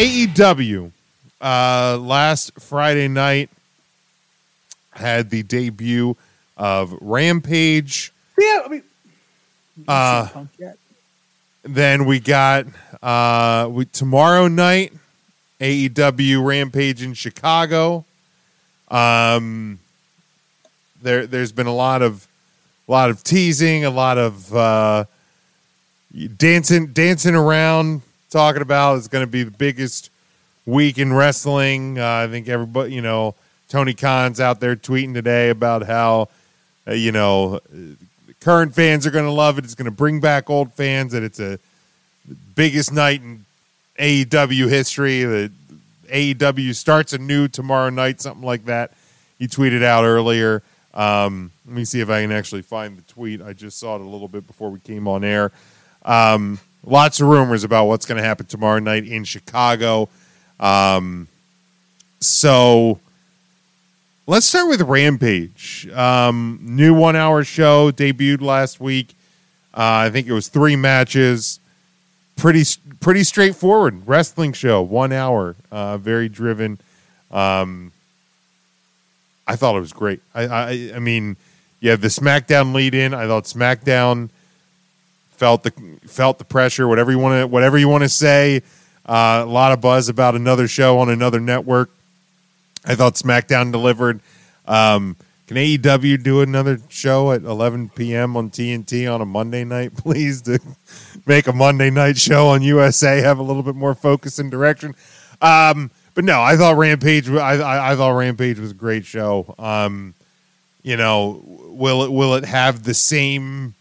AEW uh, last Friday night had the debut of Rampage. Yeah, I mean, Uh. Then we got uh, we, tomorrow night AEW Rampage in Chicago. Um, there there's been a lot of a lot of teasing, a lot of uh, dancing dancing around, talking about it's going to be the biggest week in wrestling. Uh, I think everybody, you know, Tony Khan's out there tweeting today about how uh, you know uh, current fans are going to love it. It's going to bring back old fans. That it's a biggest night in AEW history. That AEW starts anew tomorrow night, something like that. He tweeted out earlier. Um, let me see if I can actually find the tweet. I just saw it a little bit before we came on air. Um, lots of rumors about what's going to happen tomorrow night in Chicago. Um, so let's start with Rampage. Um, new one hour show debuted last week. Uh, I think it was three matches. Pretty pretty straightforward wrestling show. One hour, uh, very driven. Um, I thought it was great. I, I I mean, you have the SmackDown lead in. I thought SmackDown felt the felt the pressure. Whatever you want to whatever you want to say. Uh, a lot of buzz about another show on another network. I thought SmackDown delivered. Um, can AEW do another show at 11 p.m. on TNT on a Monday night, please? To make a Monday night show on USA have a little bit more focus and direction. Um, but no, I thought Rampage. I, I, I thought Rampage was a great show. Um, you know, will it will it have the same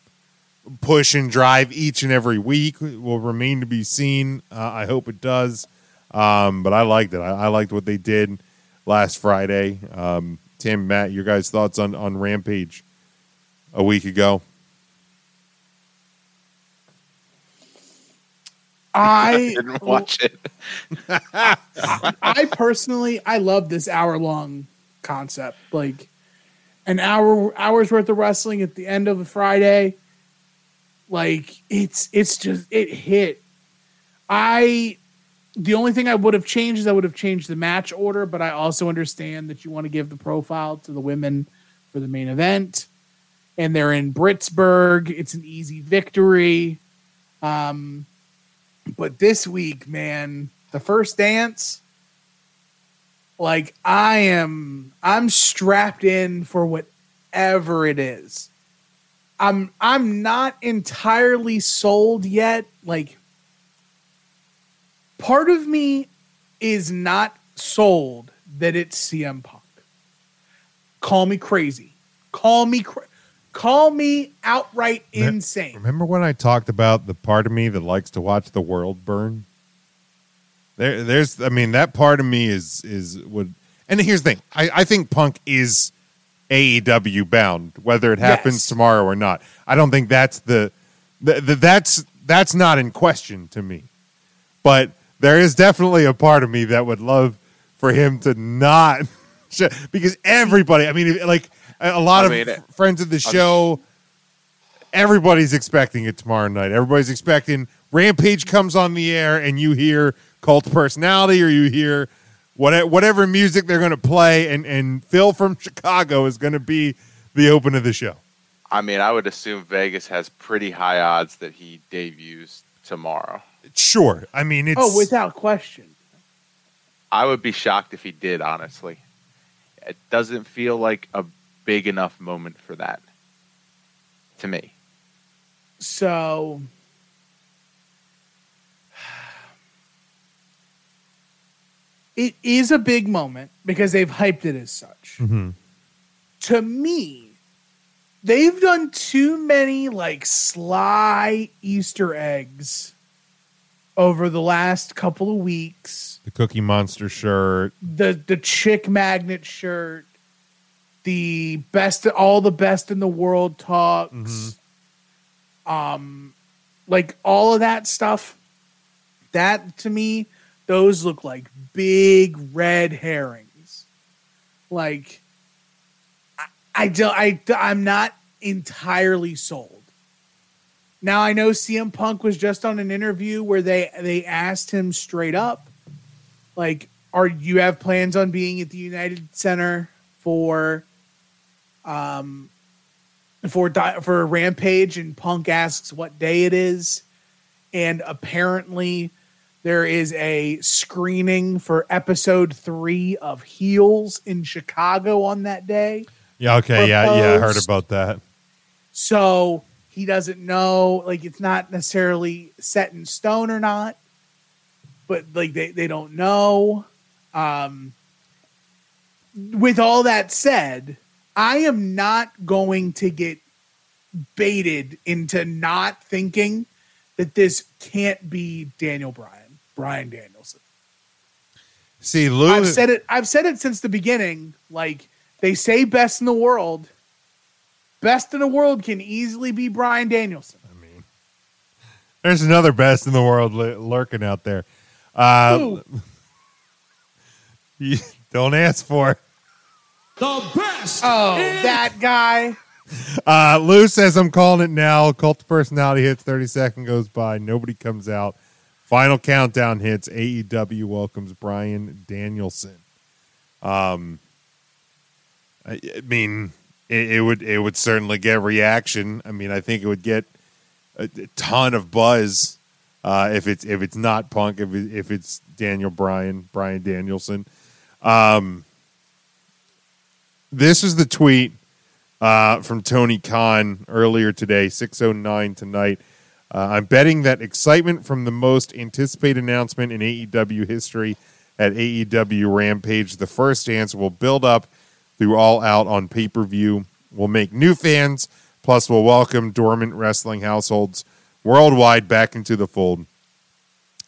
push and drive each and every week? Will remain to be seen. Uh, I hope it does. Um, but I liked it. I, I liked what they did last Friday. Um, Tim, Matt, your guys' thoughts on on Rampage a week ago? I didn't watch it. I personally I love this hour long concept. Like an hour hours worth of wrestling at the end of a Friday. Like it's it's just it hit. I the only thing I would have changed is I would have changed the match order, but I also understand that you want to give the profile to the women for the main event. And they're in Britsburg. It's an easy victory. Um, but this week, man, the first dance, like I am, I'm strapped in for whatever it is. I'm, I'm not entirely sold yet. Like, part of me is not sold that it's CM Punk. Call me crazy. Call me cra- call me outright insane. Remember when I talked about the part of me that likes to watch the world burn? There, there's, I mean, that part of me is is would. And here's the thing: I, I think Punk is AEW bound, whether it happens Yes. tomorrow or not. I don't think that's the, the, the that's that's not in question to me. But there is definitely a part of me that would love for him to not, because everybody. I mean, like a lot I of mean, f- friends of the show everybody's expecting it tomorrow night. Everybody's expecting Rampage comes on the air and you hear cult personality or you hear whatever, whatever music they're going to play and and Phil from Chicago is going to be the open of the show. I mean, I would assume Vegas has pretty high odds that he debuts tomorrow. Sure. I mean, it's oh, without question. I would be shocked if he did, honestly. It doesn't feel like a big enough moment for that to me. So it is a big moment because they've hyped it as such. Mhm. To me, they've done too many like sly Easter eggs over the last couple of weeks. the Cookie Monster shirt. The the chick magnet shirt, the best all the best in the world talks. Um like all of that stuff that to me those look like big red herrings. Like i, don't i i'm not entirely sold. Now i know cm punk was just on an interview where they they asked him straight up like, are you have plans on being at the United Center for, um, for for a Rampage? And Punk asks what day it is, and apparently there is a screening for episode three of Heels in Chicago on that day. Yeah. Okay. Yeah. Yeah. I heard about that. So he doesn't know, like it's not necessarily set in stone or not, but like they, they don't know. Um, with all that said, I am not going to get baited into not thinking that this can't be Daniel Bryan, Brian Danielson. See, Lou. I've said it. I've said it since the beginning. Like they say, best in the world. Best in the world can easily be Brian Danielson. I mean, there's another best in the world li- lurking out there. Uh, Who? you don't ask for. it. The best. Oh, that guy. Uh, Lou says, I'm calling it now. Cult of personality hits. 30 second goes by. Nobody comes out. Final countdown hits. AEW welcomes Brian Danielson. Um, I, I mean, it, it would it would certainly get reaction. I mean, I think it would get a, a ton of buzz uh, if it's if it's not Punk, if it, if it's Daniel Bryan, Brian Danielson. Um, this is the tweet uh, from Tony Khan earlier today, 609 tonight. Uh, I'm betting that excitement from the most anticipated announcement in AEW history at AEW Rampage, the first dance, will build up through All Out on pay per view. We'll make new fans, plus, we'll welcome dormant wrestling households worldwide back into the fold.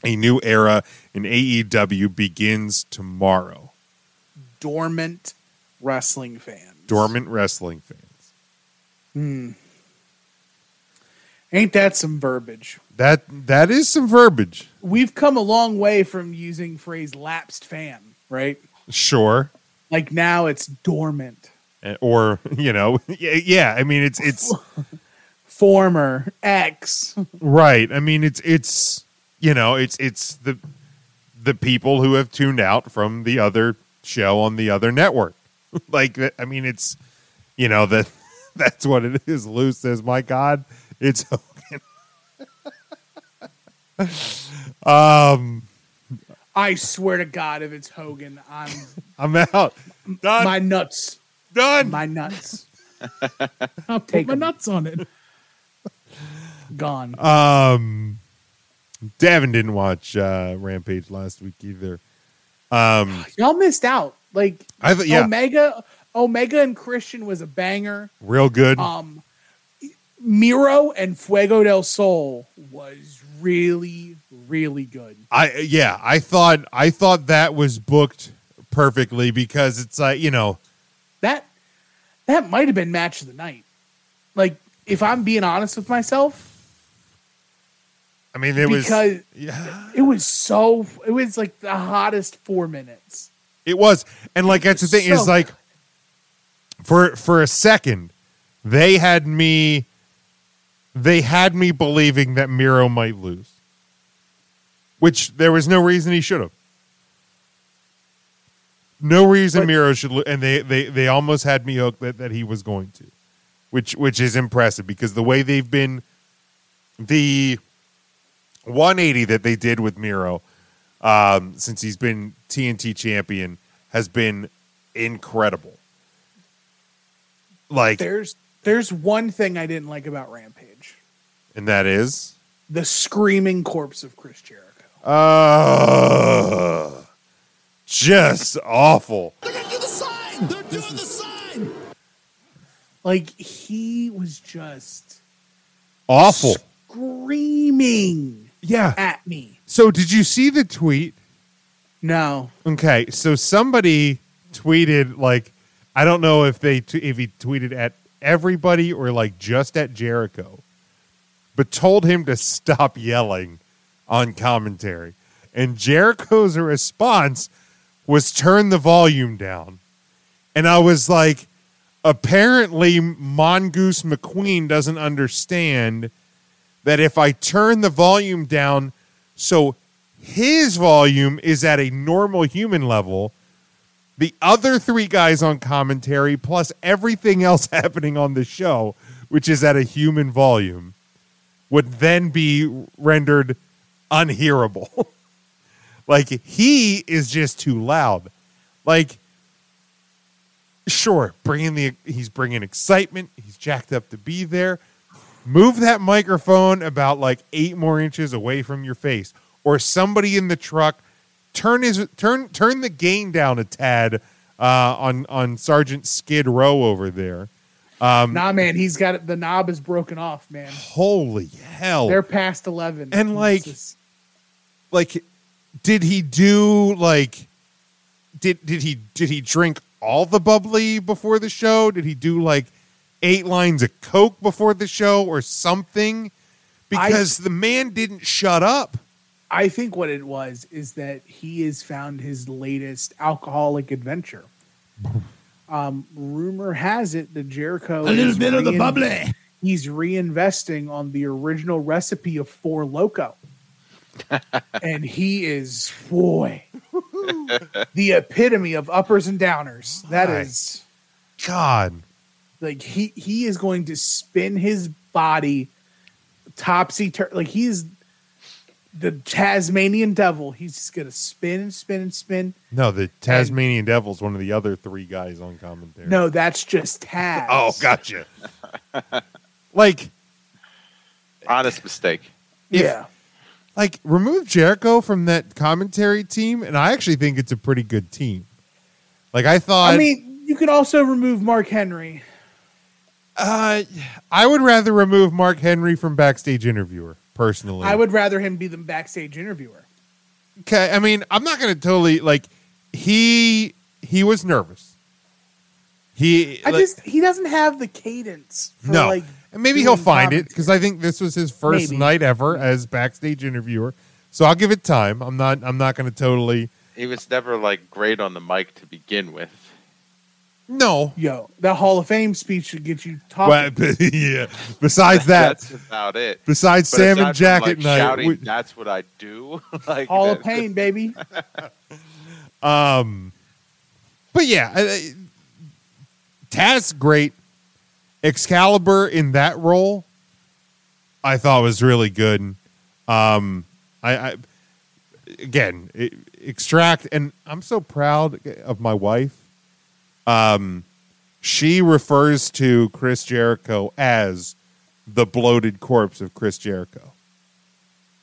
A new era in AEW begins tomorrow. Dormant wrestling fans. Dormant wrestling fans. Ain't that some verbiage? That that is some verbiage. We've come a long way from using phrase lapsed fan, right? Sure. Like now it's dormant. Uh, Or, you know, yeah, yeah, I mean it's it's Former ex. right. I mean it's it's you know, it's it's the the people who have tuned out from the other show on the other network. like I mean it's you know that that's what it is. Lou says, "My god, it's Hogan." um I swear to God, if it's Hogan, I'm I'm out. Done. my nuts. Done. My nuts. I'll put Take my 'em. nuts on it. Gone. Um, Davin didn't watch uh, Rampage last week either. Um, Y'all missed out. Like I th- yeah, Omega Omega and Christian was a banger. real good. Um Miro and Fuego del Sol was really, really good. I yeah, I thought I thought that was booked perfectly because it's like you know, That that might have been match of the night. Like, if I'm being honest with myself, I mean it was because yeah, it was so it was like the hottest four minutes. it was, and like that's the thing is like for for a second they had me they had me believing that Miro might lose, which there was no reason he should have. No reason But- Miro should, lo- and they, they they almost had me hooked that, that he was going to, which which is impressive because the way they've been, the 180 that they did with Miro, um, since he's been TNT champion, has been incredible. Like, There's there's one thing I didn't like about Rampage. and that is, The screaming corpse of Chris Jericho. uh, just awful. They're gonna do the sign. They're doing the sign. Like he was just Awful. screaming Yeah. at me. So, did you see the tweet? No. Okay, so somebody tweeted like I don't know if they t- if he tweeted at everybody or like just at Jericho, but told him to stop yelling on commentary. And Jericho's response was turn the volume down. And I was like apparently Mongoose McQueen doesn't understand that if I turn the volume down so his volume is at a normal human level. The other three guys on commentary, plus everything else happening on the show, which is at a human volume, would then be rendered unhearable. like he is just too loud. Like sure, bringing the he's bringing excitement. He's jacked up to be there. Move that microphone about like eight more inches away from your face, or somebody in the truck turn his turn turn the gain down a tad uh, on on Sergeant Skid Row over there. nah, man, he's got it. The knob is broken off, man. Holy hell! They're past eleven, And, like, just- like did he do like did did he did he drink all the bubbly before the show did he do like eight lines of coke before the show or something because the man didn't shut up I think what it was is that he has found his latest alcoholic adventure. Um, rumor has it that Jericho A little is bit of the bubbly. He's reinvesting on the original recipe of Four Loco, and he is boy the epitome of uppers and downers. That My is god like he he is going to spin his body topsy turvy. Like he's the Tasmanian devil. He's just gonna spin and spin and spin. no the tasmanian devil's one of the other three guys on commentary No, that's just Taz. oh gotcha like Honest mistake. Yeah. like remove Jericho from that commentary team, and I actually think it's a pretty good team. Like I thought, I mean, you could also remove Mark Henry. uh, I would rather remove Mark Henry from backstage interviewer personally. I would rather him be the backstage interviewer. Okay, I mean, I'm not going to totally like he he was nervous. He I like, just he doesn't have the cadence. For no, like and maybe he'll doing find it because I think this was his first Maybe. night ever as backstage interviewer. So I'll give it time. I'm not I'm not going to totally He was never like great on the mic to begin with. No. Yo, that Hall of Fame speech should get you talking. But, yeah. Besides that, That's about it. besides But Sam aside and from, Jacket like, Night, shouting, we- that's what I do. like Hall of Pain, baby. Um, but yeah, I- I- Taz great. Excalibur in that role, I thought was really good. Um, I, I again it, extract, and I'm so proud of my wife. Um, she refers to Chris Jericho as the bloated corpse of Chris Jericho.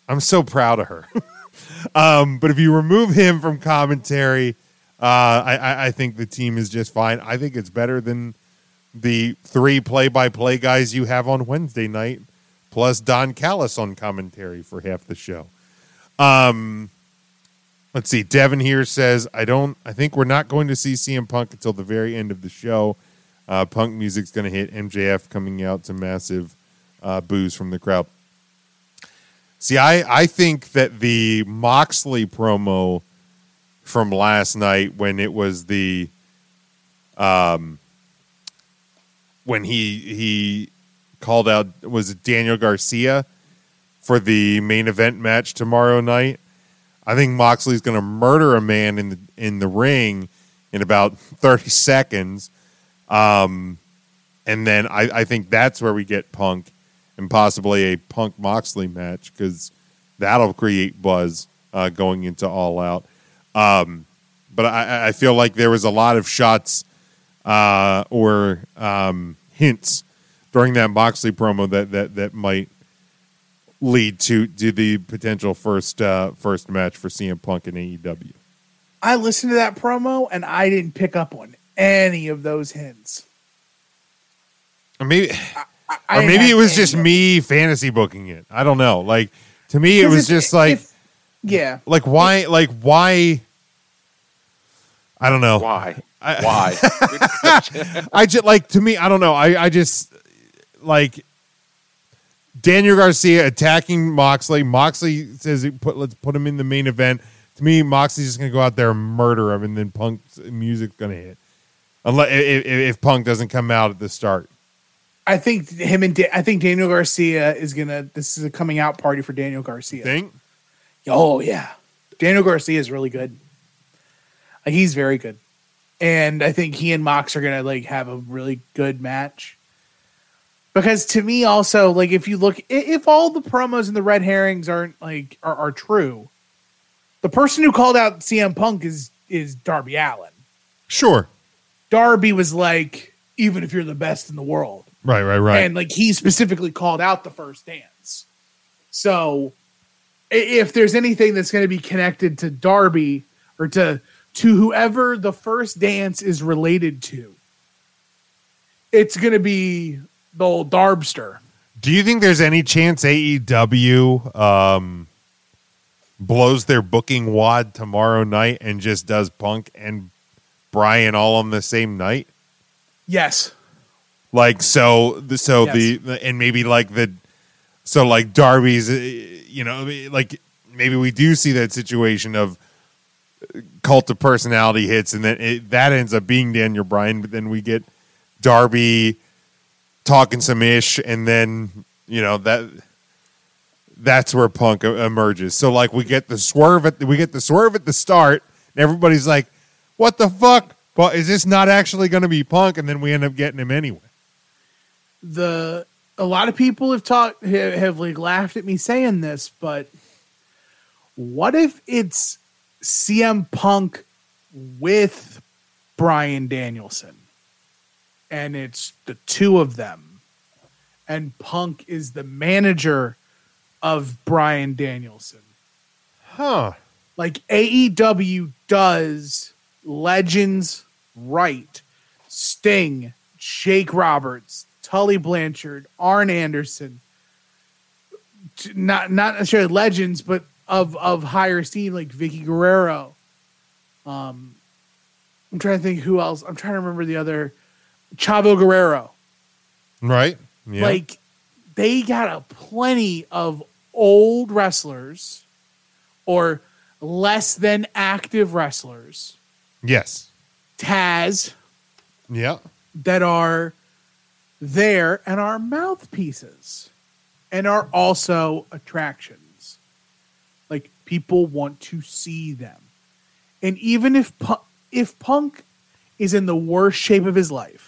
I'm so proud of her. Um, but if you remove him from commentary, uh, I, I, think the team is just fine. I think it's better than the three play-by-play guys you have on Wednesday night, plus Don Callis on commentary for half the show. Um, let's see. Devin here says, "I don't. I think we're not going to see CM Punk until the very end of the show. Uh, Punk music's going to hit. MJF coming out to massive uh, from the crowd." See, I, I think that the Moxley promo from last night when it was the um when he he called out was Daniel Garcia for the main event match tomorrow night. I think Moxley's going to murder a man in the in the ring in about 30 seconds. Um and then I, I think that's where we get Punk and possibly a Punk Moxley match because that'll create buzz uh, going into All Out. Um, but I, I feel like there was a lot of shots uh, or um, hints during that Moxley promo that that that might lead to to the potential first uh, first match for CM Punk and AEW. I listened to that promo and I didn't pick up on any of those hints. Maybe I or maybe it was just of me fantasy booking it. I don't know. Like to me, it was just like if- yeah. like why like why I don't know. Why? I- Why? I just like to me, I don't know. I I just like Daniel Garcia attacking Moxley. Moxley says he put let's put him in the main event. To me, Moxley's just gonna go out there and murder him, and then Punk's music's gonna hit. Unless if, if, if Punk doesn't come out at the start. I think him and da- I think Daniel Garcia is gonna. This is a coming out party for Daniel Garcia. Think? Oh yeah, Daniel Garcia is really good. He's very good, and I think he and Mox are gonna like have a really good match. Because to me, also like if you look, if all the promos and the red herrings aren't like are, are true, the person who called out CM Punk is is Darby Allin. Sure. Darby was like, even if you're the best in the world, Right, right, right. and like he specifically called out the first dance. So if there's anything that's going to be connected to Darby or to to whoever the first dance is related to, it's going to be the old Darbster. Do you think there's any chance AEW um, blows their booking wad tomorrow night and just does Punk and Brian all on the same night? Yes. Like so, the so Yes. the, and maybe like the so like Darby's, uh, you know, like maybe we do see that situation of cult of personality hits, and then it, that ends up being Daniel Bryan, but then we get Darby talking some ish, and then you know that that's where Punk emerges. So like we get the swerve at we get the swerve at the start, and everybody's like, "What the fuck?" But is this not actually going to be Punk? And then we end up getting him anyway. the a lot of people have talked have, have like laughed at me saying this, but what if it's CM Punk with Brian Danielson, and it's the two of them, and Punk is the manager of Brian Danielson? Huh. like AEW does legends right. Sting, Jake Roberts, Tully Blanchard, Arn Anderson. Not not necessarily legends, but of of higher esteem like Vickie Guerrero. Um, I'm trying to think who else. I'm trying to remember the other. Chavo Guerrero. Right? Yeah. Like they got a plenty of old wrestlers or less than active wrestlers, yes. Taz, Yeah. that are there and are mouthpieces and are also attractions. Like people want to see them. And even if if Punk is in the worst shape of his life,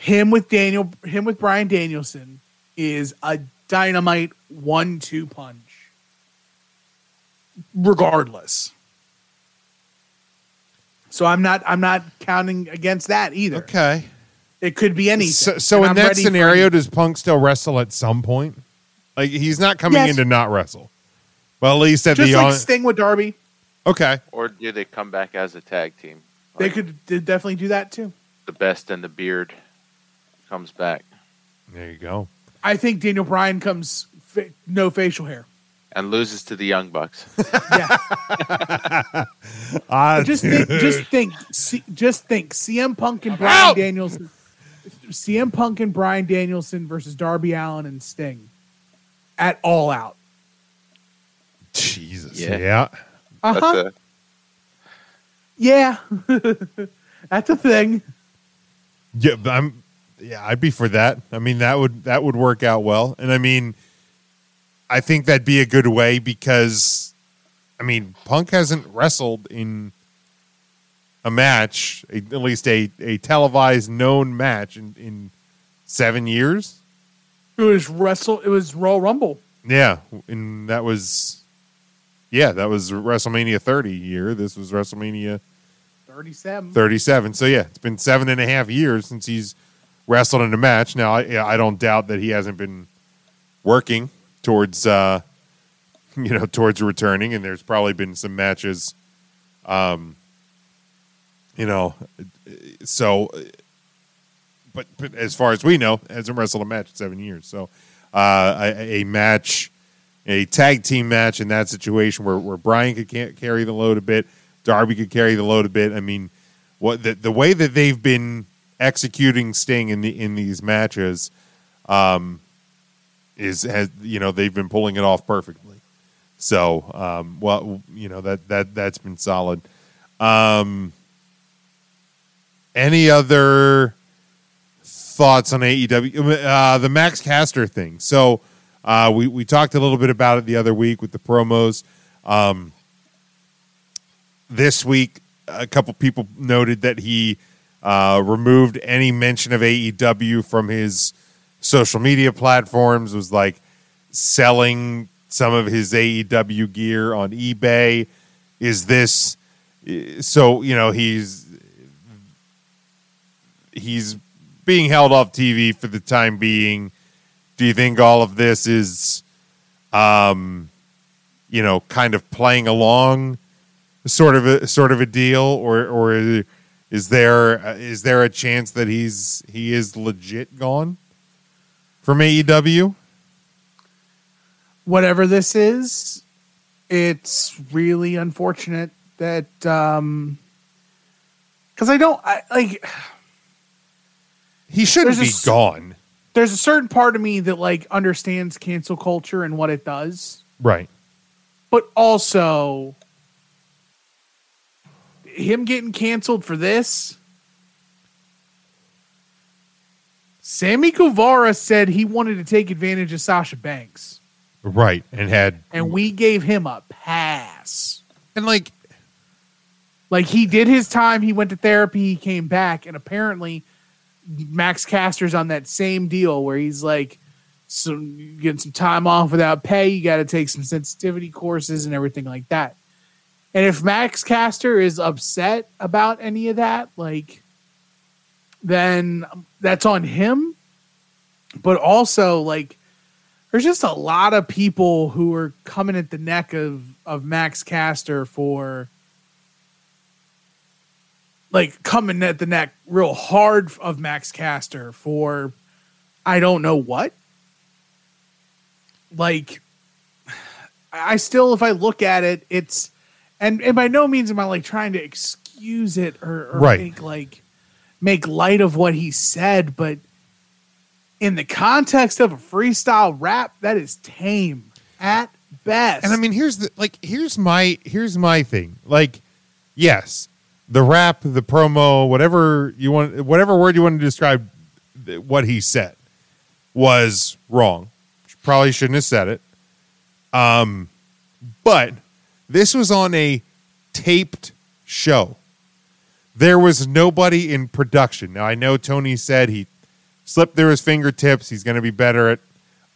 him with Daniel him with Brian Danielson is a dynamite one-two punch. Regardless. So I'm not I'm not counting against that either. Okay. It could be anything. So, so in I'm that scenario, does Punk still wrestle at some point? Like he's not coming Yes. in to not wrestle. Well, at least at just the like on- Sting with Darby, okay. Or do they come back as a tag team? they could definitely do that too. the best and the beard comes back There you go. I think Daniel Bryan comes fa- no facial hair. and loses to the Young Bucks. Yeah, Ah, just think, just think, C- just think. CM Punk and Brian out. Danielson, CM Punk and Brian Danielson versus Darby Allin and Sting, at all out. Jesus. Yeah. Yeah. Uh That's huh. a Yeah, that's a thing. Yeah, I'm. Yeah, I'd be for that. I mean, that would that would work out well. And I mean, I think that'd be a good way because, I mean, Punk hasn't wrestled in a match, a, at least a a televised known match in in seven years. It was wrestle. It was Royal Rumble. Yeah, and that was, yeah, that was WrestleMania 30 year. This was WrestleMania Thirty-seven. 37. So yeah, it's been seven and a half years since he's wrestled in a match. Now I, I don't doubt that he hasn't been working towards, uh, you know, towards returning, and there's probably been some matches, um, you know, so. But, but as far as we know, hasn't wrestled a match in seven years. So uh, a, a match, a tag team match in that situation where, where Brian could ca- carry the load a bit, Darby could carry the load a bit. I mean, what the, the way that they've been executing Sting in the in these matches, um, is has you know they've been pulling it off perfectly. So, um, well, you know that that that's been solid. Um, any other thoughts on AEW? Uh, the Max Caster thing. So, Uh, we we talked a little bit about it the other week with the promos. Um, this week, a couple people noted that he uh, removed any mention of AEW from his social media platforms. Was like selling some of his AEW gear on eBay. Is this so? You know he's he's being held off TV for the time being. Do you think all of this is, um, you know, kind of playing along, sort of a sort of a deal, or or is there is there a chance that he's he is legit gone from AEW? Whatever this is, it's really unfortunate that um because I don't I, like He shouldn't be a gone, there's a certain part of me that like understands cancel culture and what it does, right? but also him getting canceled for this. Sammy Guevara said he wanted to take advantage of Sasha Banks, Right, and had and we gave him a pass. and like Like he did his time, he went to therapy, he came back, and apparently Max Caster's on that same deal where he's like, some you get some time off without pay, you got to take some sensitivity courses and everything like that. And if Max Caster is upset about any of that, like, then that's on him. But also, like, there's just a lot of people who are coming at the neck of of Max Caster for like coming at the neck real hard of Max Caster for I don't know what. Like I still if I look at it, it's and and by no means am I like trying to excuse it or, or Right. make like make light of what he said, but in the context of a freestyle rap, that is tame at best. And I mean, here's the like, here's my here's my thing. Like, yes, the rap, the promo, whatever you want, whatever word you want to describe what he said was wrong. Probably shouldn't have said it. Um, but this was on a taped show. There was nobody in production. Now I know Tony said he slipped through his fingertips. He's going to be better at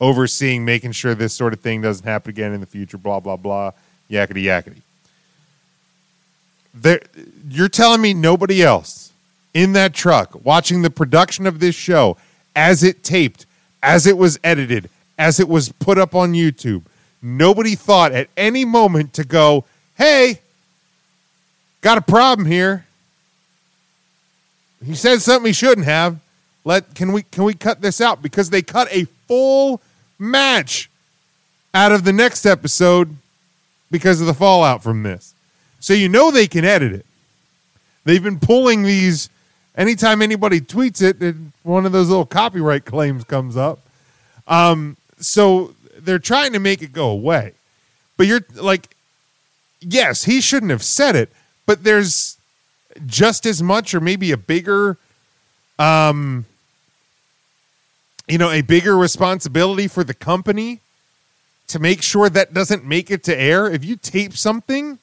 overseeing, making sure this sort of thing doesn't happen again in the future. Blah blah blah. Yakety yakety. There, you're telling me nobody else in that truck watching the production of this show as it taped, as it was edited, as it was put up on YouTube. Nobody thought at any moment to go, "Hey, got a problem here." He said something he shouldn't have. Let can we can we cut this out because they cut a full match out of the next episode because of the fallout from this. So you know they can edit it. They've been pulling these anytime anybody tweets it, one of those little copyright claims comes up. Um, so they're trying to make it go away. But you're like, yes, he shouldn't have said it, but there's just as much or maybe a bigger um you know a bigger responsibility for the company to make sure that doesn't make it to air if you tape something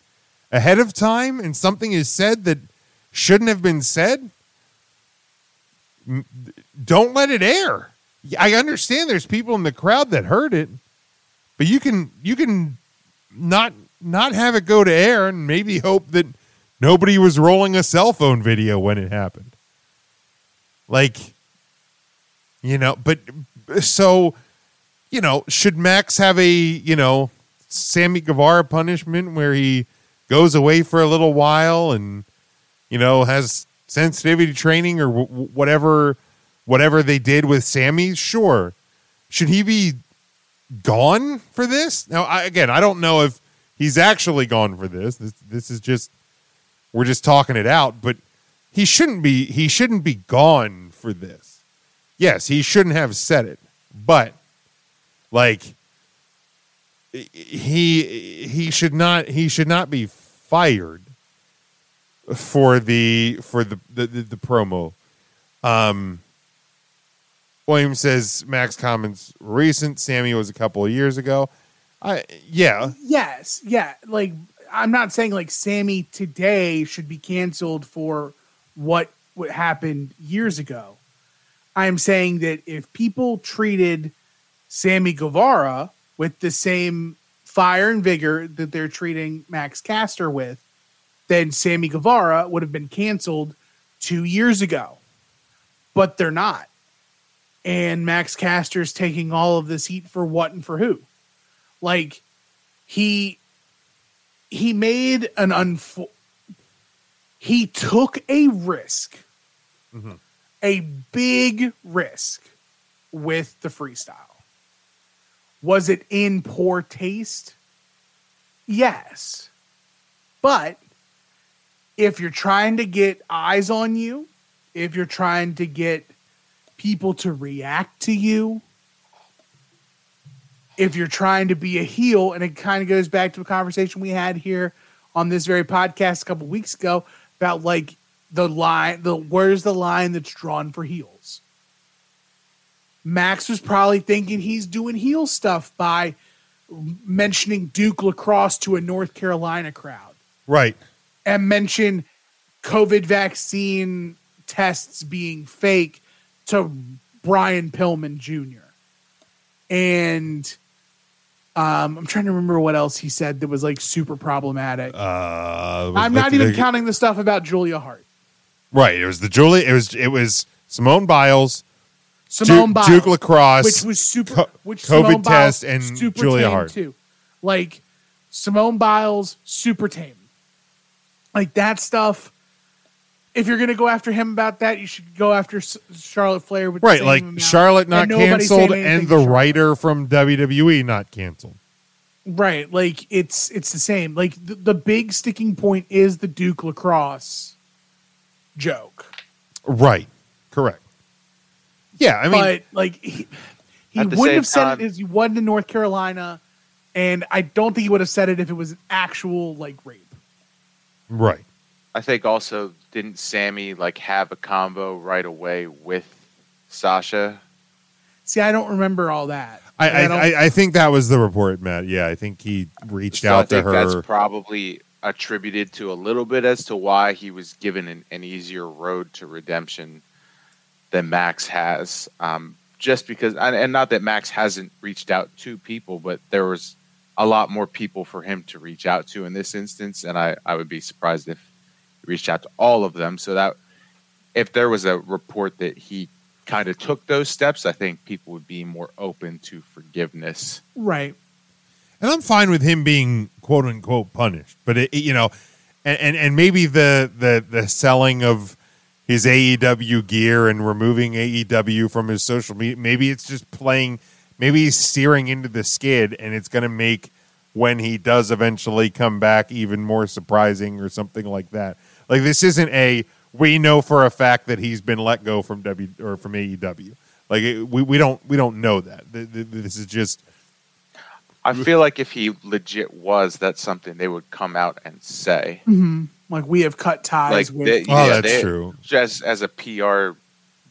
ahead of time and something is said that shouldn't have been said don't let it air i understand there's people in the crowd that heard it but you can you can not not have it go to air and maybe hope that nobody was rolling a cell phone video when it happened. Like you know but so you know should max have a you know sammy guevara punishment where he goes away for a little while and you know has sensitivity training or w- whatever whatever they did with sammy? Sure. Should he be gone for this? Now I, again i don't know if he's actually gone for this. This, this is just we're just talking it out but he shouldn't be he shouldn't be gone for this. Yes he shouldn't have said it but like he he should not he should not be fired for the for the the, the, the promo. Um William says Max Common's recent. Sammy was a couple of years ago. I yeah, Yes, yeah. Like I'm not saying like Sammy today should be canceled for what what happened years ago. I'm saying that if people treated Sammy Guevara with the same fire and vigor that they're treating Max Caster with, then Sammy Guevara would have been canceled two years ago. But they're not. And Max Caster's taking all of this heat for what and for who? Like he he made an unfo- he took a risk Mhm. a big risk with the freestyle was it in poor taste yes but if you're trying to get eyes on you if you're trying to get people to react to you if you're trying to be a heel, and it kind of goes back to a conversation we had here on this very podcast a couple weeks ago about like the line, the where's the line that's drawn for heels. Max was probably thinking he's doing heel stuff by mentioning Duke lacrosse to a North Carolina crowd right. and mention COVID vaccine tests being fake to Brian Pillman Jr. And um, I'm trying to remember what else he said that was like super problematic. Uh, I'm not even counting the stuff about Julia Hart. Right. It was the Julie. It was it was Simone Biles, Simone Duke, Biles, Duke lacrosse, which was super, co- which COVID Simone Biles, test, and super Julia tame Hart. too. Like Simone Biles, super tame. Like that stuff. If you're gonna go after him about that, you should go after S- Charlotte Flair. With right. Like amount. Charlotte not And canceled, and the writer from WWE not canceled. Right, like it's it's the same. Like the, the big sticking point is the Duke lacrosse joke, Right. Correct. Yeah. I mean, but like he, he wouldn't have said time- it as he wasn't in North Carolina, and I don't think he would have said it if it was an actual like rape. right. I think also didn't Sammy like have a combo right away with Sasha? See, I don't remember all that. I, I, I, I think that was the report, Matt. Yeah, I think he reached So I out to think that's her. probably attributed to a little bit as to why he was given an, an easier road to redemption than Max has. Um, just because, and and not that Max hasn't reached out to people, but there was a lot more people for him to reach out to in this instance, and I, I would be surprised if he reached out to all of them. So that if there was a report that he kind of took those steps, I think people would be more open to forgiveness. right. and I'm fine with him being quote unquote punished. But it, it- you know, and, and and maybe the the the selling of his AEW gear and removing AEW from his social media, maybe it's just playing. Maybe he's steering into the skid, and it's going to make when he does eventually come back even more surprising or something like that. Like this isn't a we know for a fact that he's been let go from W or from AEW. Like it, we we don't we don't know that. Th- th- This is just I feel like if he legit was, that's something they would come out and say. Mhm. Like we have cut ties Like, with. they- Oh, Yeah, that's they- true. Just as a PR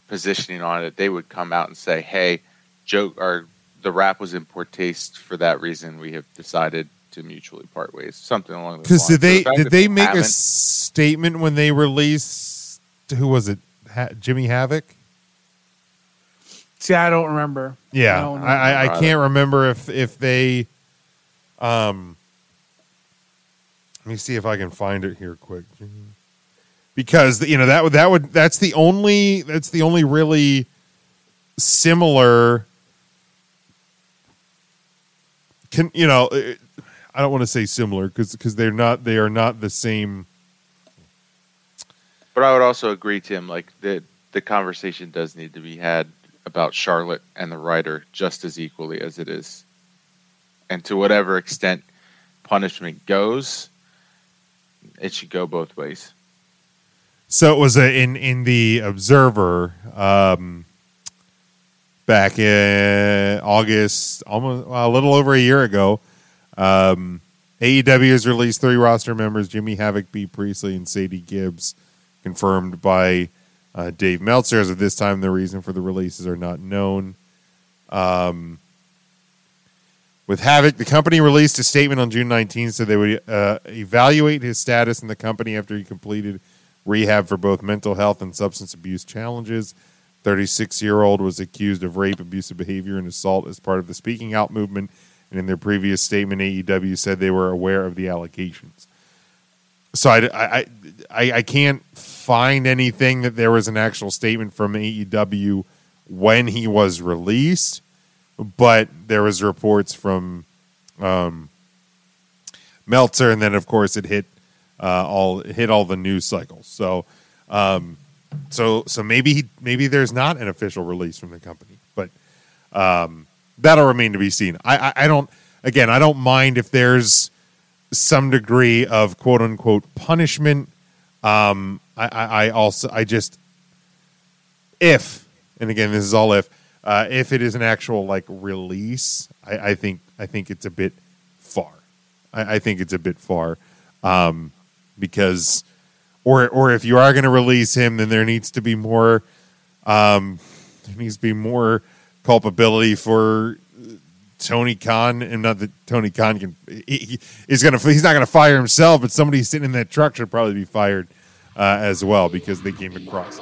positioning on it, they would come out and say, "Hey, joke or the rap was in poor taste for that reason. We have decided to mutually part ways." Something along those Because lines. did So they the did that they make a statement when they released who was it ha- Jimmy Havoc? See, I don't remember. Yeah, I don't I, I, I can't remember if if they. Um, let me see if I can find it here quick. Because you know that would that would that's the only that's the only really similar. Can you know? I don't want to say similar because because they're not they are not the same. But I would also agree, Tim. Like the the conversation does need to be had about Charlotte and the writer just as equally as it is, and to whatever extent punishment goes, it should go both ways. So it was a, in in the Observer um, back in August, almost well, a little over a year ago. Um, AEW has released three roster members: Jimmy Havoc, Bea Priestley, and Sadie Gibbs, confirmed by Uh, Dave Meltzer, as of this time, the reason for the releases are not known. Um, with Havoc, the company released a statement on June 19th so they would uh, evaluate his status in the company after he completed rehab for both mental health and substance abuse challenges. 36 year old was accused of rape, abusive behavior, and assault as part of the Speaking Out movement. And in their previous statement, AEW said they were aware of the allegations. So I, I, I, I can't find anything that there was an actual statement from AEW when he was released, but there was reports from um, Meltzer, and then of course it hit uh, all it hit all the news cycles. So, um, so so maybe maybe there's not an official release from the company, but um, that'll remain to be seen. I, I, I don't again I don't mind if there's some degree of quote unquote punishment. Um, I, I, I also I just if and again this is all if uh, if it is an actual like release, I, I think I think it's a bit far. I, I think it's a bit far um, because or or if you are going to release him, then there needs to be more um, there needs to be more culpability for Tony Khan, and not that Tony Khan can he, he- he's gonna he's not gonna fire himself, but somebody sitting in that truck should probably be fired uh, as well because they came across.